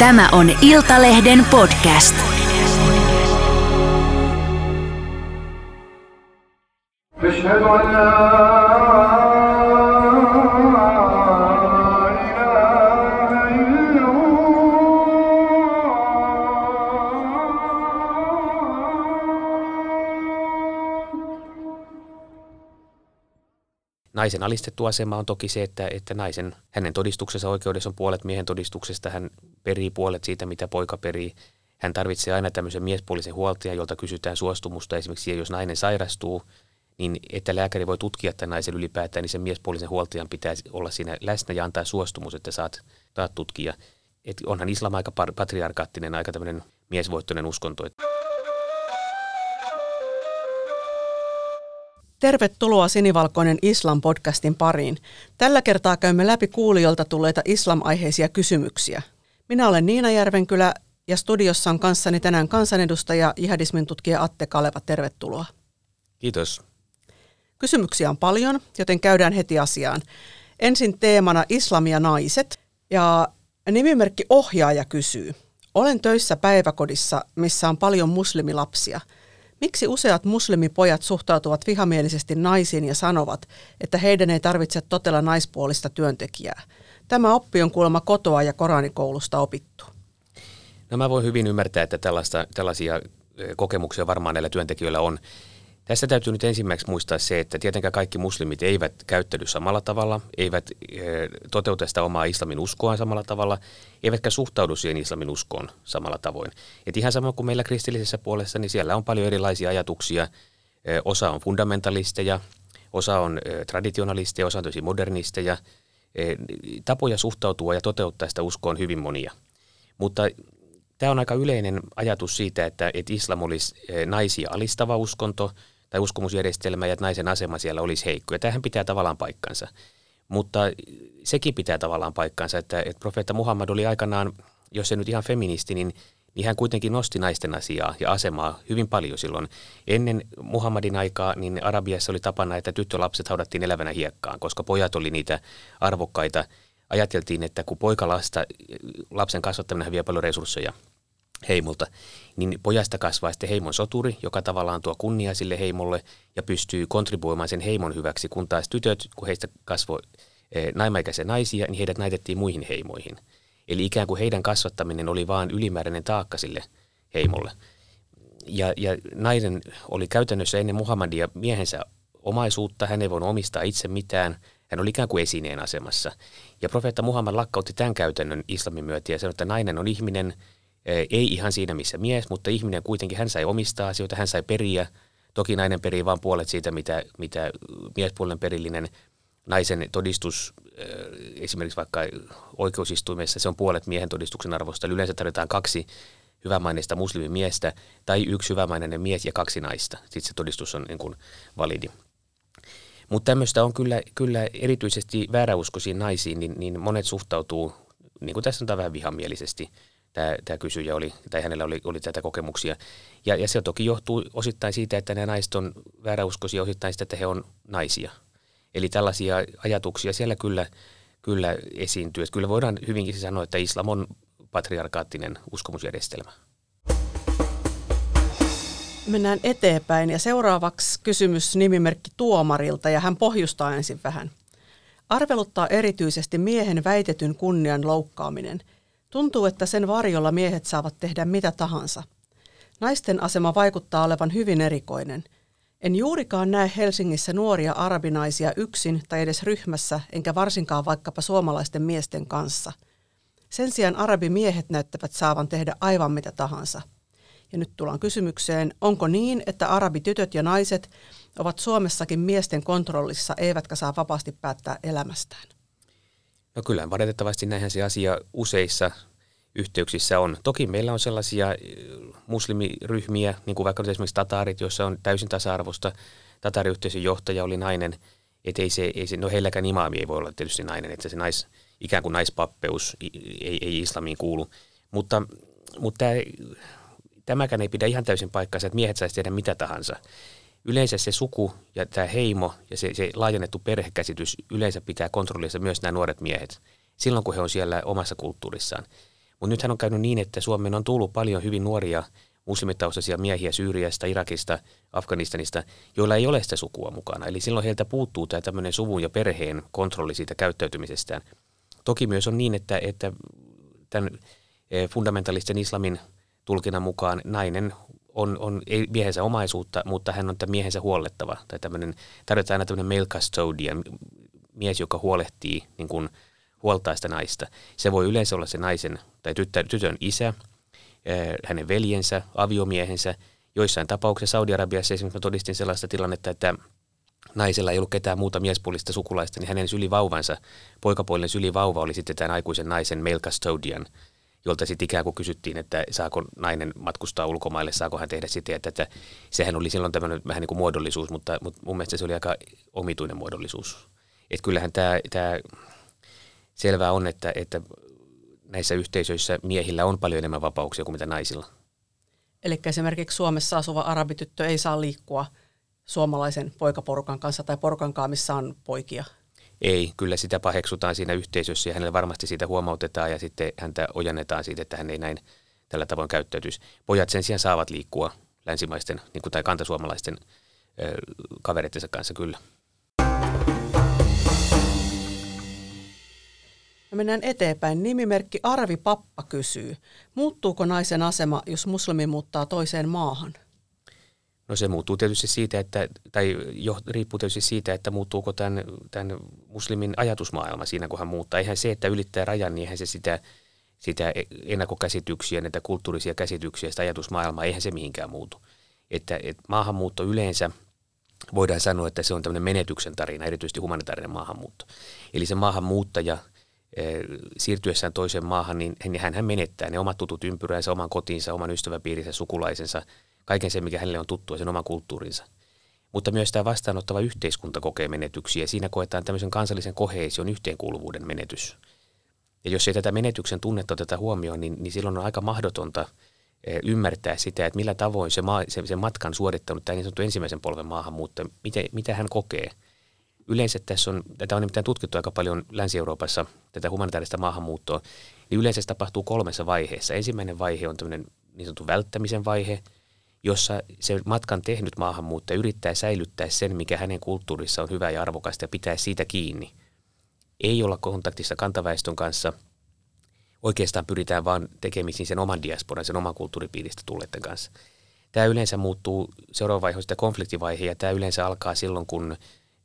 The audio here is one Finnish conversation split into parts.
Tämä on Iltalehden podcast. أشهد أن لا إله إلا الله Naisen alistettu asema on toki se, että, että naisen, hänen todistuksensa oikeudessa on puolet miehen todistuksesta, hän perii puolet siitä, mitä poika perii. Hän tarvitsee aina tämmöisen miespuolisen huoltajan, jolta kysytään suostumusta esimerkiksi jos nainen sairastuu, niin että lääkäri voi tutkia tämän naisen ylipäätään, niin sen miespuolisen huoltajan pitää olla siinä läsnä ja antaa suostumus, että saat, saat tutkia. Et onhan islam aika patriarkaattinen, aika tämmöinen miesvoittoinen uskonto. Tervetuloa Sinivalkoinen Islam-podcastin pariin. Tällä kertaa käymme läpi kuulijoilta tulleita islam-aiheisia kysymyksiä. Minä olen Niina Järvenkylä ja studiossa on kanssani tänään kansanedustaja jihadismin tutkija Atte Kaleva. Tervetuloa. Kiitos. Kysymyksiä on paljon, joten käydään heti asiaan. Ensin teemana islam ja naiset. Ja nimimerkki ohjaaja kysyy. Olen töissä päiväkodissa, missä on paljon muslimilapsia. Miksi useat muslimipojat suhtautuvat vihamielisesti naisiin ja sanovat, että heidän ei tarvitse totella naispuolista työntekijää? Tämä oppi on kuulemma kotoa ja Koranikoulusta opittu. No mä voin hyvin ymmärtää, että tällaista, tällaisia eh, kokemuksia varmaan näillä työntekijöillä on. Tässä täytyy nyt ensimmäiseksi muistaa se, että tietenkään kaikki muslimit eivät käyttäydy samalla tavalla, eivät eh, toteuta sitä omaa islamin uskoaan samalla tavalla, eivätkä suhtaudu siihen islamin uskoon samalla tavoin. Et ihan sama kuin meillä kristillisessä puolessa, niin siellä on paljon erilaisia ajatuksia. Eh, Osa on fundamentalisteja, osa on traditionalisteja, osa on tosi modernisteja. Eh, Tapoja suhtautua ja toteuttaa sitä uskoa on hyvin monia. Mutta tämä on aika yleinen ajatus siitä, että, että islam olisi eh, naisia alistava uskonto tai uskomusjärjestelmä ja että naisen asema siellä olisi heikko. Ja tämähän pitää tavallaan paikkansa. Mutta sekin pitää tavallaan paikkansa, että, että profeetta Muhammad oli aikanaan, jos se nyt ihan feministi, niin, niin hän kuitenkin nosti naisten asiaa ja asemaa hyvin paljon silloin. Ennen Muhammadin aikaa niin Arabiassa oli tapana, että tyttölapset haudattiin elävänä hiekkaan, koska pojat oli niitä arvokkaita. Ajateltiin, että kun poikalasta, lapsen kasvattaminen vie paljon resursseja heimolta, niin pojasta kasvaa sitten heimon soturi, joka tavallaan tuo kunnia sille heimolle ja pystyy kontribuoimaan sen heimon hyväksi, kun taas tytöt, kun heistä kasvoi eh, naimaikäisiä naisia, niin heidät naitettiin muihin heimoihin. Eli ikään kuin heidän kasvattaminen oli vain ylimääräinen taakka sille heimolle. Ja, ja nainen oli käytännössä ennen Muhammadia miehensä omaisuutta, hän ei voinut omistaa itse mitään, hän oli ikään kuin esineen asemassa. Ja profeetta Muhammad lakkautti tämän käytännön islamin myötä ja sanoi, että nainen on ihminen, eh, ei ihan siinä missä mies, mutta ihminen kuitenkin, hän sai omistaa asioita, hän sai periä. Toki nainen perii vain puolet siitä, mitä, mitä miespuolinen perillinen naisen todistus, esimerkiksi vaikka oikeusistuimessa, se on puolet miehen todistuksen arvosta. Eli yleensä tarvitaan kaksi hyvämaineista muslimimiestä tai yksi hyvämaineinen mies ja kaksi naista. Sitten se todistus on niin kuin validi. Mutta tämmöistä on kyllä, kyllä erityisesti vääräuskoisiin naisiin, niin, niin monet suhtautuu, niin kuin tässä sanotaan vähän vihamielisesti, tämä, tämä kysyjä oli, tai hänellä oli, oli tätä kokemuksia. Ja, ja se toki johtuu osittain siitä, että nämä naiset on vääräuskoisia, osittain sitä, että he on naisia. Eli tällaisia ajatuksia siellä kyllä, kyllä esiintyy. Että kyllä voidaan hyvinkin sanoa, että islam on patriarkaattinen uskomusjärjestelmä. Mennään eteenpäin ja seuraavaksi kysymys nimimerkki Tuomarilta ja hän pohjustaa ensin vähän. Arveluttaa erityisesti miehen väitetyn kunnian loukkaaminen. Tuntuu, että sen varjolla miehet saavat tehdä mitä tahansa. Naisten asema vaikuttaa olevan hyvin erikoinen. En juurikaan näe Helsingissä nuoria arabinaisia yksin tai edes ryhmässä, enkä varsinkaan vaikkapa suomalaisten miesten kanssa. Sen sijaan arabimiehet näyttävät saavan tehdä aivan mitä tahansa. Ja nyt tullaan kysymykseen, onko niin, että arabitytöt ja naiset ovat Suomessakin miesten kontrollissa, eivätkä saa vapaasti päättää elämästään? No kyllä, valitettavasti näinhän se asia useissa yhteyksissä on. Toki meillä on sellaisia eh, muslimiryhmiä, niin kuin vaikka esimerkiksi tataarit, joissa on täysin tasa-arvosta. Tatariyhteisön johtaja oli nainen, että ei se, ei se, no heilläkään imaami ei voi olla tietysti nainen, että se nais, ikään kuin naispappeus ei, ei islamiin kuulu. Mutta, mutta tämä, tämäkään ei pidä ihan täysin paikkaansa, että miehet saisi tehdä mitä tahansa. Yleensä se suku ja tämä heimo ja se, se laajennettu perhekäsitys yleensä pitää kontrollissa myös nämä nuoret miehet silloin, kun he on siellä omassa kulttuurissaan. Mutta nythän on käynyt niin, että Suomeen on tullut paljon hyvin nuoria muslimitaustaisia miehiä Syyriasta, Irakista, Afganistanista, joilla ei ole sitä sukua mukana. Eli silloin heiltä puuttuu tämä tämmöinen suvun ja perheen kontrolli siitä käyttäytymisestään. Toki myös on niin, että, että tämän e, fundamentalisten islamin tulkinnan mukaan nainen on, on ei miehensä omaisuutta, mutta hän on tämän miehensä huollettava. Tai tämmöinen, tarvitaan aina tämmöinen male custodian, mies, joka huolehtii, niin kuin, huoltaa sitä naista. Se voi yleensä olla se naisen tai tytär, tytön isä, hänen veljensä, aviomiehensä. Joissain tapauksissa Saudi-Arabiassa esimerkiksi mä todistin sellaista tilannetta, että naisella ei ollut ketään muuta miespuolista sukulaista, niin hänen sylivauvansa, poikapuolinen sylivauva oli sitten tämän aikuisen naisen male custodian, jolta sitten ikään kuin kysyttiin, että saako nainen matkustaa ulkomaille, saako hän tehdä sitä, että, että sehän oli silloin tämmöinen vähän niin kuin muodollisuus, mutta, mutta mun mielestä se oli aika omituinen muodollisuus. Että kyllähän tämä, tämä selvää on, että, että näissä yhteisöissä miehillä on paljon enemmän vapauksia kuin mitä naisilla. Eli esimerkiksi Suomessa asuva arabityttö ei saa liikkua suomalaisen poikaporukan kanssa tai porukan kanssa, missä on poikia. Ei, kyllä sitä paheksutaan siinä yhteisössä ja hänelle varmasti siitä huomautetaan ja sitten häntä ojannetaan siitä, että hän ei näin tällä tavoin käyttäytyisi. Pojat sen sijaan saavat liikkua länsimaisten niin kuin, tai kantasuomalaisten kavereittensa kanssa kyllä. Ja mennään eteenpäin. Nimimerkki Arvi Pappa kysyy, muuttuuko naisen asema, jos muslimi muuttaa toiseen maahan? No se muuttuu tietysti siitä, että, tai jo, riippuu tietysti siitä, että muuttuuko tämän, tämän muslimin ajatusmaailma siinä, kun hän muuttaa. Eihän se, että ylittää rajan, niin eihän se sitä, sitä ennakkokäsityksiä, näitä kulttuurisia käsityksiä, sitä ajatusmaailmaa, eihän se mihinkään muutu. Että, että maahanmuutto yleensä voidaan sanoa, että se on tämmöinen menetyksen tarina, erityisesti humanitaarinen maahanmuutto. Eli se maahanmuuttaja – siirtyessään toiseen maahan, niin hän menettää ne omat tutut ympyränsä, oman kotinsa, oman ystäväpiirinsä, sukulaisensa, kaiken sen, mikä hänelle on tuttua, sen oman kulttuurinsa. Mutta myös tämä vastaanottava yhteiskunta kokee menetyksiä. Siinä koetaan tämmöisen kansallisen koheesion yhteenkuuluvuuden menetys. Ja jos ei tätä menetyksen tunnetta oteta huomioon, niin, niin silloin on aika mahdotonta eh, ymmärtää sitä, että millä tavoin se, maa, se, se matkan suorittanut, tämä niin sanottu ensimmäisen polven maahanmuutto, mitä, mitä hän kokee – yleensä tässä on, tätä on nimittäin tutkittu aika paljon Länsi-Euroopassa, tätä humanitaarista maahanmuuttoa, niin yleensä se tapahtuu kolmessa vaiheessa. Ensimmäinen vaihe on tämmöinen niin sanottu välttämisen vaihe, jossa se matkan tehnyt maahanmuuttaja yrittää säilyttää sen, mikä hänen kulttuurissa on hyvä ja arvokasta ja pitää siitä kiinni. Ei olla kontaktissa kantaväestön kanssa. Oikeastaan pyritään vain tekemisiin sen oman diasporan, sen oman kulttuuripiiristä tulleiden kanssa. Tämä yleensä muuttuu seuraava vaihe konfliktivaihe ja tämä yleensä alkaa silloin, kun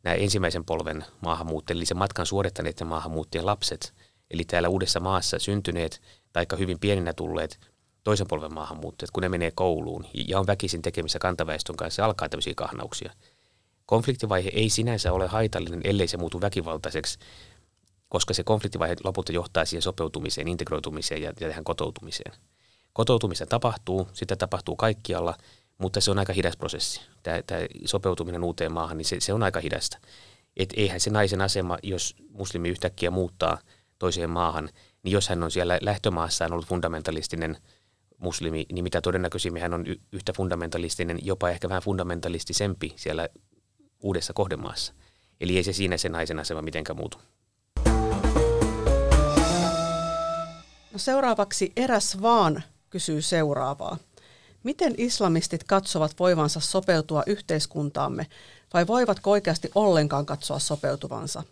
nämä ensimmäisen polven maahanmuuttajat, eli se matkan suorittaneiden maahanmuuttajien lapset, eli täällä uudessa maassa syntyneet tai hyvin pieninä tulleet toisen polven maahanmuuttajat, kun ne menee kouluun ja on väkisin tekemissä kantaväestön kanssa, alkaa tämmöisiä kahnauksia. Konfliktivaihe ei sinänsä ole haitallinen, ellei se muutu väkivaltaiseksi, koska se konfliktivaihe lopulta johtaa siihen sopeutumiseen, integroitumiseen ja, ja tähän kotoutumiseen. Kotoutumista tapahtuu, sitä tapahtuu kaikkialla – mutta se on aika hidas prosessi. Tämä, tämä sopeutuminen uuteen maahan, niin se, se on aika hidasta. Et eihän se naisen asema, jos muslimi yhtäkkiä muuttaa toiseen maahan, niin jos hän on siellä lähtömaassaan ollut fundamentalistinen muslimi, niin mitä todennäköisimmin hän on yhtä fundamentalistinen, jopa ehkä vähän fundamentalistisempi siellä uudessa kohdemaassa. Eli ei se siinä se naisen asema mitenkään muutu. No seuraavaksi eräs vaan kysyy seuraavaa. Miten islamistit katsovat voivansa sopeutua yhteiskuntaamme vai voivatko oikeasti ollenkaan katsoa sopeutuvansa?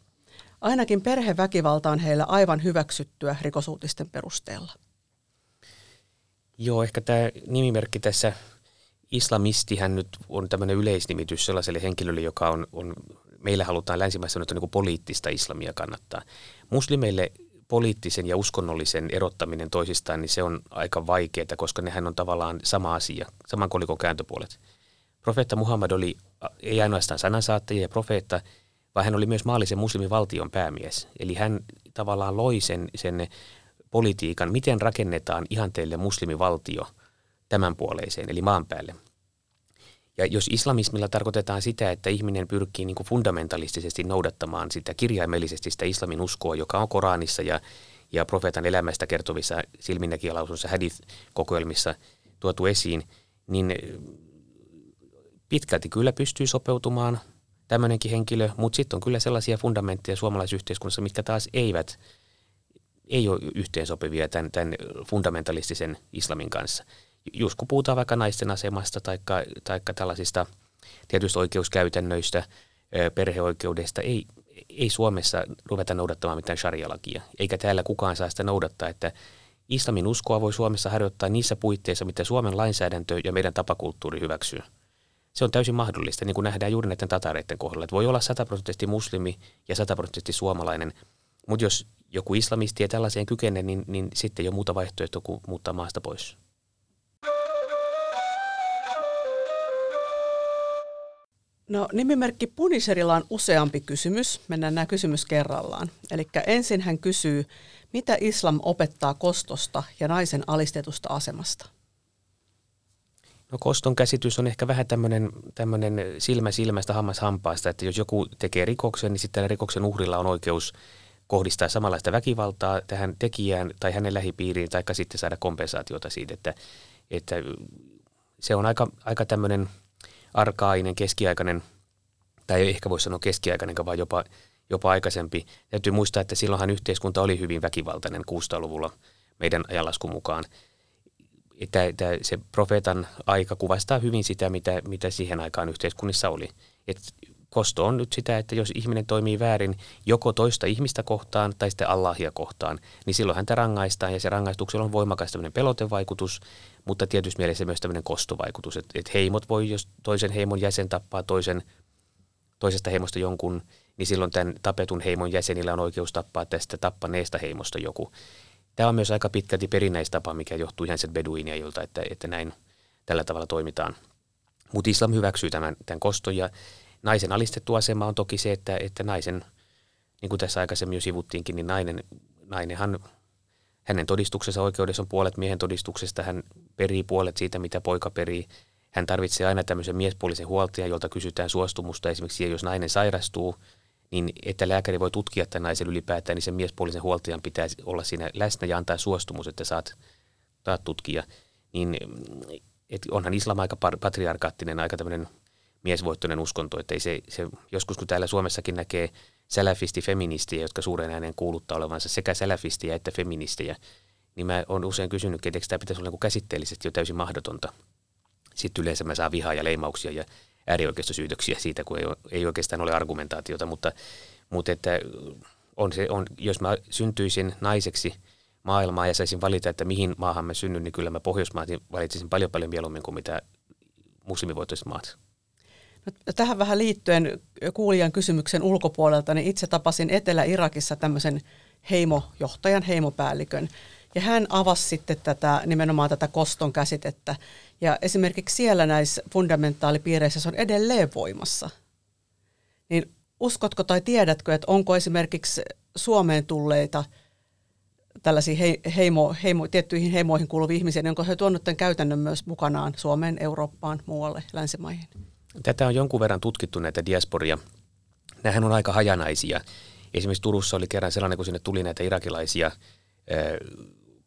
Ainakin perheväkivalta on heillä aivan hyväksyttyä rikosuutisten perusteella. Joo, ehkä tämä nimimerkki tässä islamistihän nyt on tämmöinen yleisnimitys sellaiselle henkilölle, joka on, on meillä halutaan länsimaissa nyt niin poliittista islamia kannattaa. Muslimeille poliittisen ja uskonnollisen erottaminen toisistaan, niin se on aika vaikeaa, koska nehän on tavallaan sama asia, saman kolikon kääntöpuolet. Profeetta Muhammad oli ei ainoastaan sanansaattaja ja profeetta, vaan hän oli myös maallisen muslimivaltion päämies. Eli hän tavallaan loi sen, sen politiikan, miten rakennetaan ihanteelle muslimivaltio tämän puoleiseen, eli maan päälle. Ja jos islamismilla tarkoitetaan sitä, että ihminen pyrkii niin kuin fundamentalistisesti noudattamaan sitä kirjaimellisesti sitä islamin uskoa, joka on Koranissa ja, ja profeetan elämästä kertovissa silminnäkijälausunsa hadith-kokoelmissa tuotu esiin, niin pitkälti kyllä pystyy sopeutumaan tämmöinenkin henkilö, mutta sitten on kyllä sellaisia fundamentteja suomalaisyhteiskunnassa, mitkä taas eivät ei ole yhteensopivia tämän, tämän fundamentalistisen islamin kanssa. Just kun puhutaan vaikka naisten asemasta tai tällaisista tietyistä oikeuskäytännöistä, perheoikeudesta, ei, ei Suomessa ruveta noudattamaan mitään sharia-lakia, eikä täällä kukaan saa sitä noudattaa, että islamin uskoa voi Suomessa harjoittaa niissä puitteissa, mitä Suomen lainsäädäntö ja meidän tapakulttuuri hyväksyy. Se on täysin mahdollista, niin kuin nähdään juuri näiden tatareiden kohdalla. Että voi olla sataprosenttisesti muslimi ja sataprosenttisesti suomalainen, mutta jos joku islamisti ei tällaiseen kykene, niin, niin sitten ei ole muuta vaihtoehtoa kuin muuttaa maasta pois. No nimimerkki Puniserilla on useampi kysymys. Mennään nämä kysymys kerrallaan. Eli ensin hän kysyy, mitä islam opettaa kostosta ja naisen alistetusta asemasta? No koston käsitys on ehkä vähän tämmöinen, tämmöinen silmä silmästä, hammas hampaasta, että jos joku tekee rikoksen, niin sitten rikoksen uhrilla on oikeus kohdistaa samanlaista väkivaltaa tähän tekijään tai hänen lähipiiriin, tai sitten saada kompensaatiota siitä, että, että se on aika, aika tämmöinen arkainen, keskiaikainen, tai ei ehkä voi sanoa keskiaikainen, vaan jopa, jopa aikaisempi. Täytyy muistaa, että silloinhan yhteiskunta oli hyvin väkivaltainen 600-luvulla meidän ajanlaskun mukaan. Että, että se profeetan aika kuvastaa hyvin sitä, mitä, mitä siihen aikaan yhteiskunnissa oli. Et kosto on nyt sitä, että jos ihminen toimii väärin joko toista ihmistä kohtaan tai sitten Allahia kohtaan, niin silloin häntä rangaistaan ja se rangaistuksella on voimakas tämmöinen pelotevaikutus, mutta tietysti mielessä myös tämmöinen kostovaikutus, että, että heimot voi, jos toisen heimon jäsen tappaa toisen, toisesta heimosta jonkun, niin silloin tämän tapetun heimon jäsenillä on oikeus tappaa tästä tappaneesta heimosta joku. Tämä on myös aika pitkälti perinnäistapa, mikä johtuu ihan sen beduiniajilta, että, että näin tällä tavalla toimitaan. Mutta islam hyväksyy tämän, tämän koston ja naisen alistettu asema on toki se, että, että naisen, niin kuin tässä aikaisemmin jo sivuttiinkin, niin nainen, nainenhan, hänen todistuksensa oikeudessa on puolet miehen todistuksesta, hän perii puolet siitä, mitä poika perii. Hän tarvitsee aina tämmöisen miespuolisen huoltajan, jolta kysytään suostumusta. Esimerkiksi jos nainen sairastuu, niin että lääkäri voi tutkia tämän naisen ylipäätään, niin sen miespuolisen huoltajan pitää olla siinä läsnä ja antaa suostumus, että saat, saat tutkia. Niin et onhan islam aika patriarkaattinen, aika tämmöinen miesvoittoinen uskonto, että ei se, se, joskus kun täällä Suomessakin näkee säläfisti-feministiä, jotka suuren ääneen kuuluttaa olevansa sekä säläfistiä että feministejä, niin mä oon usein kysynyt, että eikö tämä pitäisi olla niin käsitteellisesti jo täysin mahdotonta. Sitten yleensä mä saan vihaa ja leimauksia ja äärioikeistosyytöksiä siitä, kun ei, ei oikeastaan ole argumentaatiota, mutta, mutta että on se, on, jos mä syntyisin naiseksi maailmaa ja saisin valita, että mihin maahan mä synnyn, niin kyllä mä Pohjoismaat valitsisin paljon paljon mieluummin kuin mitä muslimivoitoiset maat. Tähän vähän liittyen kuulijan kysymyksen ulkopuolelta, niin itse tapasin Etelä-Irakissa tämmöisen heimojohtajan, heimopäällikön. Ja hän avasi sitten tätä, nimenomaan tätä koston käsitettä. Ja esimerkiksi siellä näissä fundamentaalipiireissä se on edelleen voimassa. Niin uskotko tai tiedätkö, että onko esimerkiksi Suomeen tulleita tällaisia heimo, heimo, tiettyihin heimoihin kuuluvia ihmisiä, niin onko he tuonut tämän käytännön myös mukanaan Suomeen, Eurooppaan, muualle, länsimaihin? Tätä on jonkun verran tutkittu näitä diasporia. Nämähän on aika hajanaisia. Esimerkiksi Turussa oli kerran sellainen, kun sinne tuli näitä irakilaisia ö,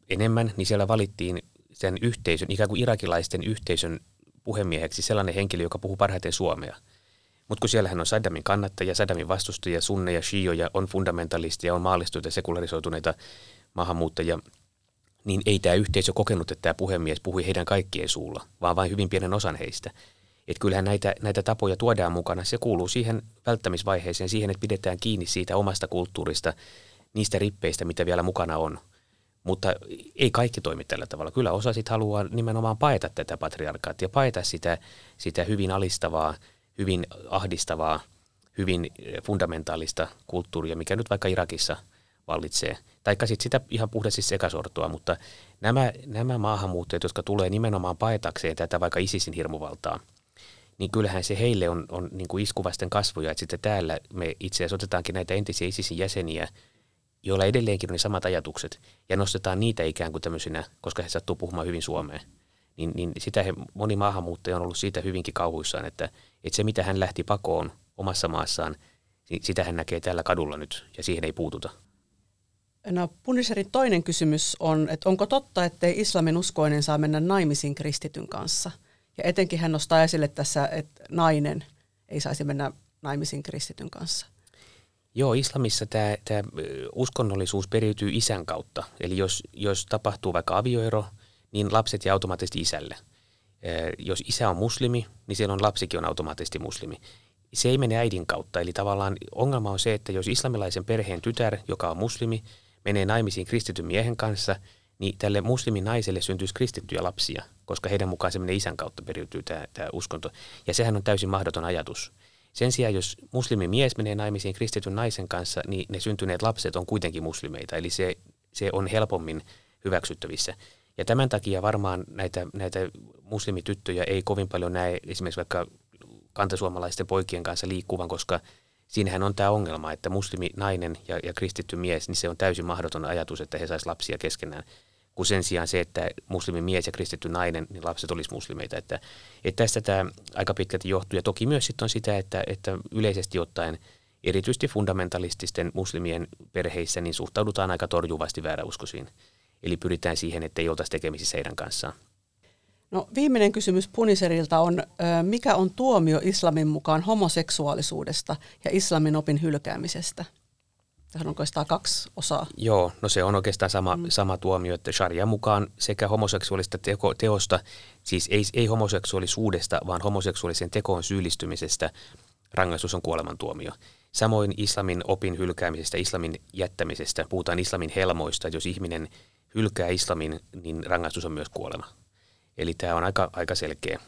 enemmän, niin siellä valittiin sen yhteisön, ikään kuin irakilaisten yhteisön puhemieheksi sellainen henkilö, joka puhuu parhaiten suomea. Mutta kun siellähän on Saddamin kannattajia, Saddamin vastustajia, sunneja, shioja, on fundamentalistia, on maallistuneita, sekularisoituneita maahanmuuttajia, niin ei tämä yhteisö kokenut, että tämä puhemies puhui heidän kaikkien suulla, vaan vain hyvin pienen osan heistä. Että kyllähän näitä, näitä tapoja tuodaan mukana. Se kuuluu siihen välttämisvaiheeseen, siihen, että pidetään kiinni siitä omasta kulttuurista, niistä rippeistä, mitä vielä mukana on. Mutta ei kaikki toimi tällä tavalla. Kyllä osa sitten haluaa nimenomaan paeta tätä patriarkaattia, paeta sitä, sitä hyvin alistavaa, hyvin ahdistavaa, hyvin fundamentaalista kulttuuria, mikä nyt vaikka Irakissa vallitsee. Taikka sitten sitä ihan puhdasti sekasortoa, mutta nämä, nämä maahanmuuttajat, jotka tulee nimenomaan paetakseen tätä vaikka ISISin hirmuvaltaa – niin kyllähän se heille on, on niin kuin iskuvasten kasvoja, että sitten täällä me itse asiassa otetaankin näitä entisiä ISISin jäseniä, joilla edelleenkin on ne samat ajatukset, ja nostetaan niitä ikään kuin tämmöisinä, koska he sattuu puhumaan hyvin suomea. Niin, niin sitä he, moni maahanmuuttaja on ollut siitä hyvinkin kauhuissaan, että, että se mitä hän lähti pakoon omassa maassaan, niin sitä hän näkee täällä kadulla nyt, ja siihen ei puututa. No, Puniserin toinen kysymys on, että onko totta, ettei islamin uskoinen saa mennä naimisiin kristityn kanssa – ja etenkin hän nostaa esille tässä, että nainen ei saisi mennä naimisiin kristityn kanssa. Joo, islamissa tämä, tämä uskonnollisuus periytyy isän kautta. Eli jos, jos tapahtuu vaikka avioero, niin lapset jää automaattisesti isälle. Jos isä on muslimi, niin silloin lapsikin on automaattisesti muslimi. Se ei mene äidin kautta. Eli tavallaan ongelma on se, että jos islamilaisen perheen tytär, joka on muslimi, menee naimisiin kristityn miehen kanssa, niin tälle muslimin naiselle syntyisi kristittyjä lapsia, koska heidän mukaan se menee isän kautta periytyy tämä, tämä uskonto. Ja sehän on täysin mahdoton ajatus. Sen sijaan, jos muslimimies menee naimisiin kristityn naisen kanssa, niin ne syntyneet lapset on kuitenkin muslimeita, eli se, se on helpommin hyväksyttävissä. Ja tämän takia varmaan näitä, näitä muslimityttöjä ei kovin paljon näe esimerkiksi vaikka kantasuomalaisten poikien kanssa liikkuvan, koska siinähän on tämä ongelma, että musliminainen ja, ja kristitty mies, niin se on täysin mahdoton ajatus, että he saisivat lapsia keskenään kun sen sijaan se, että muslimimies ja kristitty nainen, niin lapset olisi muslimeita. Että, että tästä tämä aika pitkälti johtuu. Ja toki myös sitten on sitä, että, että yleisesti ottaen erityisesti fundamentalististen muslimien perheissä niin suhtaudutaan aika torjuvasti vääräuskoisiin. Eli pyritään siihen, että ei oltaisi tekemisissä heidän kanssaan. No, viimeinen kysymys Puniserilta on, mikä on tuomio islamin mukaan homoseksuaalisuudesta ja islamin opin hylkäämisestä? Tähän on oikeastaan kaksi osaa. Joo, no se on oikeastaan sama, mm. sama tuomio, että sharia mukaan sekä homoseksuaalista teko, teosta, siis ei, ei homoseksuaalisuudesta, vaan homoseksuaalisen tekoon syyllistymisestä rangaistus on kuolemantuomio. Samoin islamin opin hylkäämisestä, islamin jättämisestä, puhutaan islamin helmoista, että jos ihminen hylkää islamin, niin rangaistus on myös kuolema. Eli tämä on aika, aika selkeä,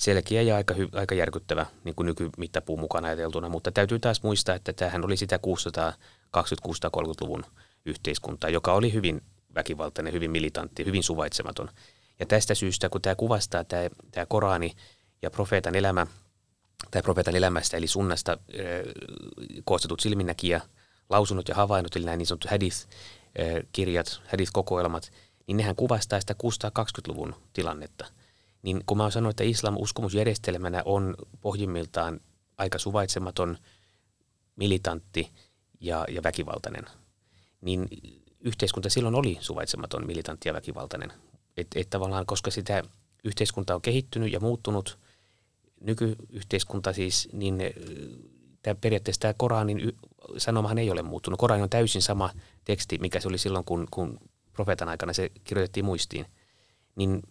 selkeä ja aika, aika järkyttävä niin kuin nykymittapuun mukaan ajateltuna, mutta täytyy taas muistaa, että tämähän oli sitä 600 2630-luvun yhteiskuntaa, joka oli hyvin väkivaltainen, hyvin militantti, hyvin suvaitsematon. Ja tästä syystä, kun tämä kuvastaa tämä, tämä Korani ja profeetan elämä, tai profeetan elämästä, eli sunnasta koostetut silminnäkijä, lausunnot ja havainnot, eli nämä niin sanotut hadith-kirjat, hadith-kokoelmat, niin nehän kuvastaa sitä 620-luvun tilannetta. Niin kun mä sanonut, että islam uskomusjärjestelmänä on pohjimmiltaan aika suvaitsematon, militantti – ja, ja väkivaltainen, niin yhteiskunta silloin oli suvaitsematon, militantti ja väkivaltainen. Että et tavallaan, koska sitä yhteiskunta on kehittynyt ja muuttunut, nykyyhteiskunta siis, niin tämä periaatteessa tämä Koranin sanomahan ei ole muuttunut. Korani on täysin sama teksti, mikä se oli silloin, kun, kun profeetan aikana se kirjoitettiin muistiin. Niin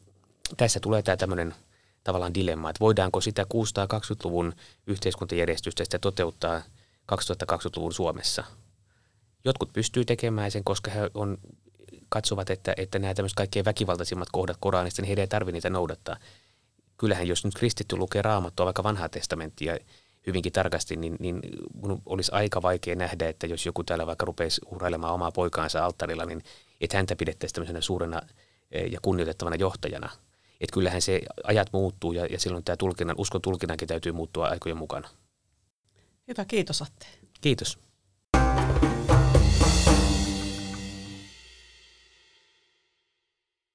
tässä tulee tämä tämmöinen tavallaan dilemma, että voidaanko sitä 620-luvun yhteiskuntajärjestystä sitä toteuttaa – 2020-luvun Suomessa. Jotkut pystyy tekemään sen, koska he on, katsovat, että, että nämä tämmöiset kaikkein väkivaltaisimmat kohdat Koranista, niin heidän ei tarvitse niitä noudattaa. Kyllähän jos nyt kristitty lukee raamattua, vaikka vanhaa testamenttia hyvinkin tarkasti, niin, niin mun olisi aika vaikea nähdä, että jos joku täällä vaikka rupeisi uhrailemaan omaa poikaansa alttarilla, niin että häntä pidettäisiin tämmöisenä suurena eh, ja kunnioitettavana johtajana. Että kyllähän se ajat muuttuu ja, ja silloin tämä tulkinnan, uskon tulkinnankin täytyy muuttua aikojen mukana. Hyvä, kiitos Atte. Kiitos.